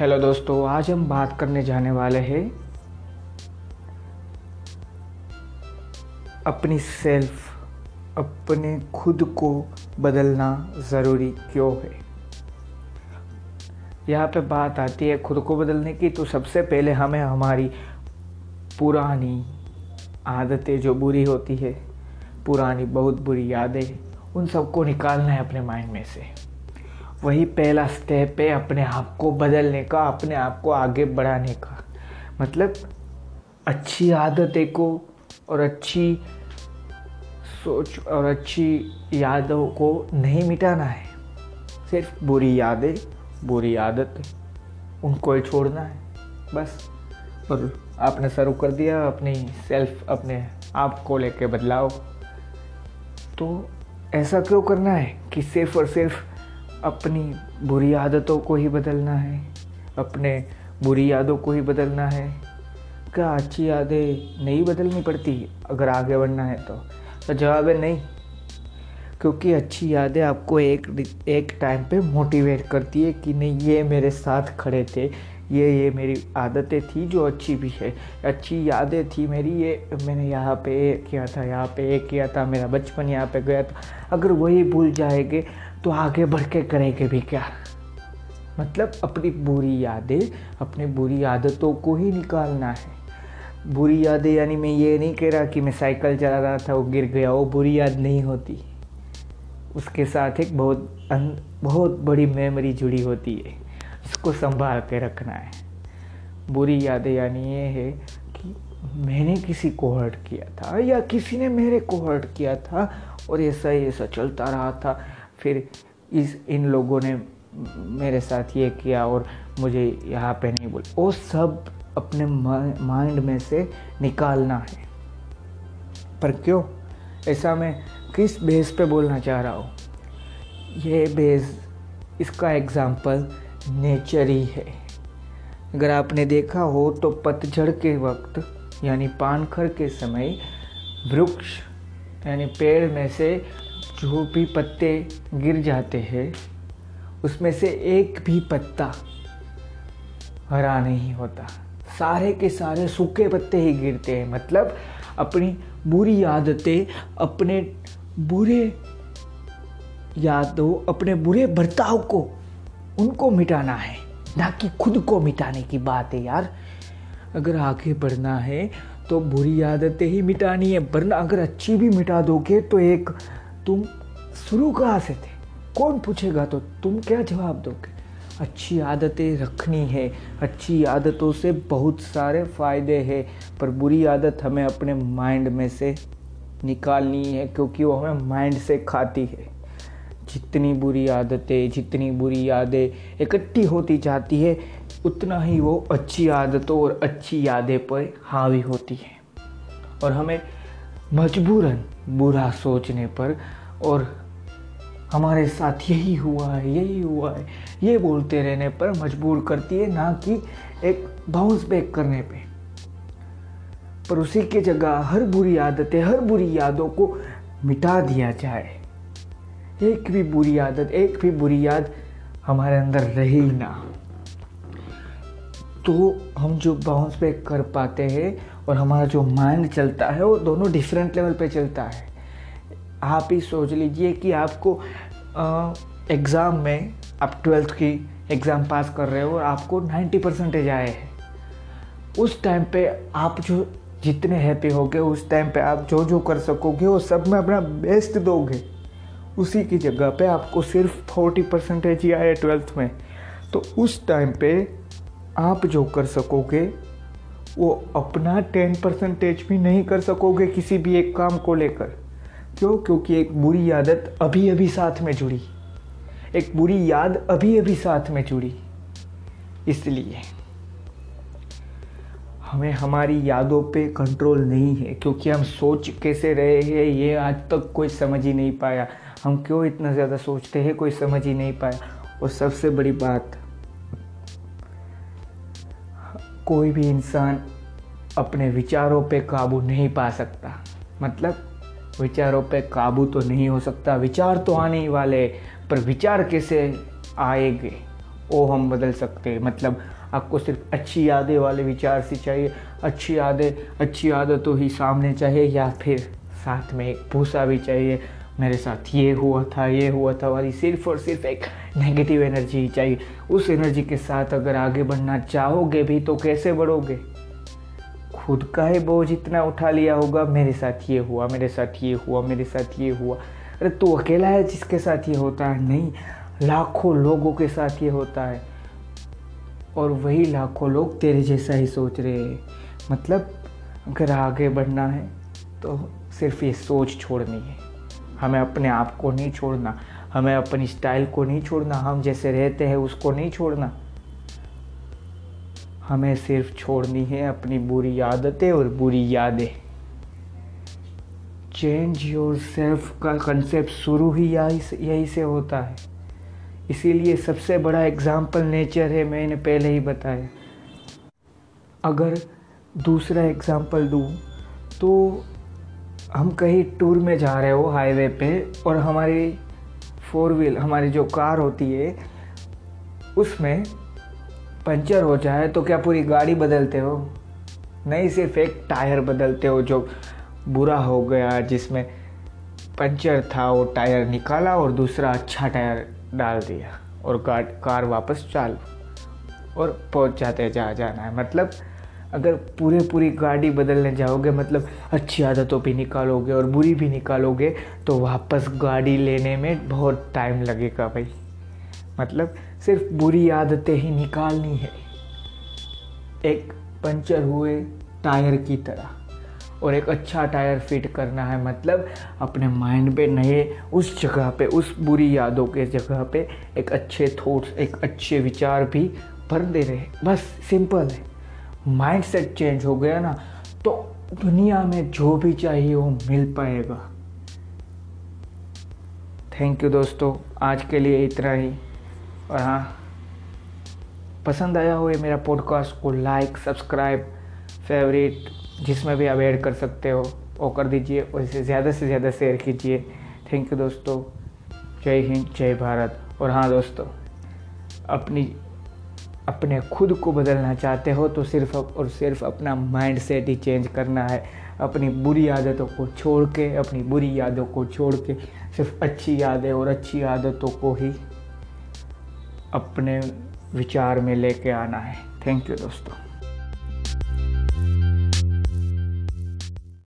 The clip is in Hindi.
हेलो दोस्तों, आज हम बात करने जाने वाले हैं अपनी सेल्फ, अपने खुद को बदलना ज़रूरी क्यों है? यहाँ पे बात आती है खुद को बदलने की तो सबसे पहले हमें हमारी पुरानी आदतें जो बुरी होती है, पुरानी, बहुत बुरी यादें, उन सबको निकालना है अपने माइंड में से। वही पहला स्टेप है अपने आप को बदलने का, अपने आप को आगे बढ़ाने का। मतलब अच्छी आदतें को और अच्छी सोच और अच्छी यादों को नहीं मिटाना है। सिर्फ़ बुरी यादें, बुरी आदत, उनको ही छोड़ना है। बस। और आपने शुरू कर दिया, अपनी सेल्फ अपने आप को लेके बदलाव। तो ऐसा क्यों करना है कि सिर्फ़ और सिर्फ़ अपनी बुरी आदतों को ही बदलना है। अपने बुरी यादों को ही बदलना है। क्या अच्छी यादें नहीं बदलनी पड़ती? अगर आगे बढ़ना है तो, तो जवाब है नहीं। क्योंकि अच्छी यादें आपको एक एक टाइम पे मोटिवेट करती है कि नहीं ये मेरे साथ खड़े थे। ये ये मेरी आदतें थी जो अच्छी भी है। अच्छी यादें थी मेरी ये मैंने यहाँ पे किया था यहाँ पे किया था मेरा बचपन यहाँ पे गया था। अगर वही भूल जाएँगे तो आगे बढ़ के करेंगे भी क्या? मतलब अपनी बुरी यादें, अपनी बुरी आदतों को ही निकालना है। बुरी यादें यानी मैं ये नहीं कह रहा कि मैं साइकिल चला रहा था, वो गिर गया, वो बुरी याद नहीं होती। उसके साथ एक बहुत बहुत बड़ी मेमोरी जुड़ी होती है। उसको संभाल के रखना है। बुरी यादें यानी ये है कि मैंने किसी को हर्ट किया था या किसी ने मेरे को हर्ट किया था और ऐसा ही ऐसा चलता रहा था। फिर इस, इन लोगों ने मेरे साथ ये किया और मुझे यहाँ पे नहीं बोल, वो सब अपने माइंड में से निकालना है। पर क्यों? ऐसा मैं किस बेस पे बोलना चाह रहा हूँ? ये बेस, इसका एग्ज़ाम्पल नेचर ही है। अगर आपने देखा हो तो पतझड़ के वक्त, यानी पानखर के समय, वृक्ष, यानी पेड़ में से जो भी पत्ते गिर जाते हैं। उसमें से एक भी पत्ता हरा नहीं होता। सारे के सारे सूखे पत्ते ही गिरते हैं। मतलब अपनी बुरी आदतें, अपने बुरे यादों, अपने बुरे बर्ताव को, उनको मिटाना है। ना कि खुद को मिटाने की बात है यार। अगर आगे बढ़ना है तो बुरी आदतें ही मिटानी है। वरना अगर अच्छी भी मिटा दोगे तो एक तुम शुरू कहाँ से थे? कौन पूछेगा तो तुम क्या जवाब दोगे? अच्छी आदतें रखनी है। अच्छी आदतों से बहुत सारे फ़ायदे हैं, पर बुरी आदत हमें अपने माइंड में से निकालनी है, क्योंकि वो हमें माइंड से खाती है। जितनी बुरी आदतें, जितनी बुरी यादें इकट्ठी होती जाती है, उतना ही वो अच्छी आदतों और अच्छी यादें पर हावी होती है। और हमें मजबूरन बुरा सोचने पर और हमारे साथ यही हुआ है, यही हुआ है। ये बोलते रहने पर मजबूर करती है ना कि एक बाउंस बैक करने पे। पर उसी की जगह हर बुरी आदतें, हर बुरी यादों को मिटा दिया जाए। एक भी बुरी आदत, एक भी बुरी याद हमारे अंदर रहे ना। तो हम जो बाउंस बैक कर पाते हैं और हमारा जो माइंड चलता है, वो दोनों डिफरेंट लेवल पे चलता है। आप ही सोच लीजिए कि आपको एग्ज़ाम में आप ट्वेल्थ की एग्ज़ाम पास कर रहे हो और आपको 90 परसेंटेज आए हैं। उस टाइम पे आप जो जितने हैप्पी होगे, उस टाइम पे आप जो जो कर सकोगे, वो सब में अपना बेस्ट दोगे। उसी की जगह पे आपको सिर्फ़ फोर्टी परसेंटेज ही आए ट्वेल्थ में। तो उस टाइम पे आप जो कर सकोगे वो अपना टेन परसेंटेज भी नहीं कर सकोगे किसी भी एक काम को लेकर। क्यों? क्योंकि एक बुरी आदत अभी अभी साथ में जुड़ी। एक बुरी याद अभी अभी साथ में जुड़ी। इसलिए हमें हमारी यादों पे कंट्रोल नहीं है, क्योंकि हम सोच कैसे रहे हैं, ये आज तक कोई समझ ही नहीं पाया। हम क्यों इतना ज़्यादा सोचते हैं, कोई समझ ही नहीं पाया। और सबसे बड़ी बात कोई भी इंसान अपने विचारों पे काबू नहीं पा सकता। मतलब विचारों पे काबू तो नहीं हो सकता। विचार तो आने ही वाले पर विचार कैसे आएँगे? वो हम बदल सकते हैं। मतलब आपको सिर्फ़ अच्छी यादें वाले विचार से चाहिए। अच्छी यादें, अच्छी आदतों ही सामने चाहिए, या फिर साथ में एक भूसा भी चाहिए। मेरे साथ ये हुआ था, ये हुआ था वाली सिर्फ़ और सिर्फ़ एक नेगेटिव एनर्जी ही चाहिए। उस एनर्जी के साथ अगर आगे बढ़ना चाहोगे भी तो कैसे बढ़ोगे? खुद का ही बोझ इतना उठा लिया होगा, मेरे साथ ये हुआ, मेरे साथ ये हुआ, मेरे साथ ये हुआ। अरे तू अकेला है जिसके साथ ये होता है? नहीं, लाखों लोगों के साथ ये होता है। और वही लाखों लोग तेरे जैसा ही सोच रहे हैं। मतलब अगर आगे बढ़ना है तो सिर्फ़ ये सोच छोड़नी है। हमें अपने आप को नहीं छोड़ना, हमें अपनी स्टाइल को नहीं छोड़ना, हम जैसे रहते हैं उसको नहीं छोड़ना। हमें सिर्फ़ छोड़नी है अपनी बुरी आदतें और बुरी यादें। चेंज योर सेल्फ का कंसेप्ट शुरू ही यही से यही से होता है। इसीलिए सबसे बड़ा एग्ज़ाम्पल नेचर है, मैंने पहले ही बताया। अगर दूसरा एग्ज़ाम्पल दूँ तो हम कहीं टूर में जा रहे हो हाईवे पे और हमारी फोर व्हील, हमारी जो कार होती है, उसमें पंचर हो जाए तो क्या पूरी गाड़ी बदलते हो? नहीं, सिर्फ़ एक टायर बदलते हो जो बुरा हो गया, जिसमें पंचर था, वो टायर निकाला और दूसरा अच्छा टायर डाल दिया और कार वापस चालू और पहुँच जाते जहाँ जाना है। मतलब अगर पूरे पूरी गाड़ी बदलने जाओगे मतलब अच्छी आदतों भी निकालोगे और बुरी भी निकालोगे तो वापस गाड़ी लेने में बहुत टाइम लगेगा भाई। मतलब सिर्फ़ बुरी आदतें ही निकालनी है। एक पंचर हुए टायर की तरह और एक अच्छा टायर फिट करना है मतलब अपने माइंड पे नए उस जगह पे, उस बुरी यादों के जगह पे एक अच्छे थॉट्स एक अच्छे विचार भी भर दे रहे। बस सिंपल है। माइंड सेट चेंज हो गया ना तो दुनिया में जो भी चाहिए वो मिल पाएगा। थैंक यू दोस्तों, आज के लिए इतना ही। और हाँ पसंद आया हो ये मेरा पॉडकास्ट को लाइक सब्सक्राइब फेवरेट जिसमें भी आप ऐड कर सकते हो, वो कर दीजिए और इसे ज़्यादा से ज़्यादा शेयर कीजिए। थैंक यू दोस्तों, जय हिंद, जय भारत। और हाँ दोस्तों, अपनी अपने खुद को बदलना चाहते हो तो सिर्फ़ और सिर्फ़ अपना माइंड सेट ही चेंज करना है। अपनी बुरी आदतों को छोड़ के, अपनी बुरी यादों को छोड़ के, सिर्फ़ अच्छी यादें और अच्छी आदतों को ही अपने विचार में लेके आना है। थैंक यू दोस्तों।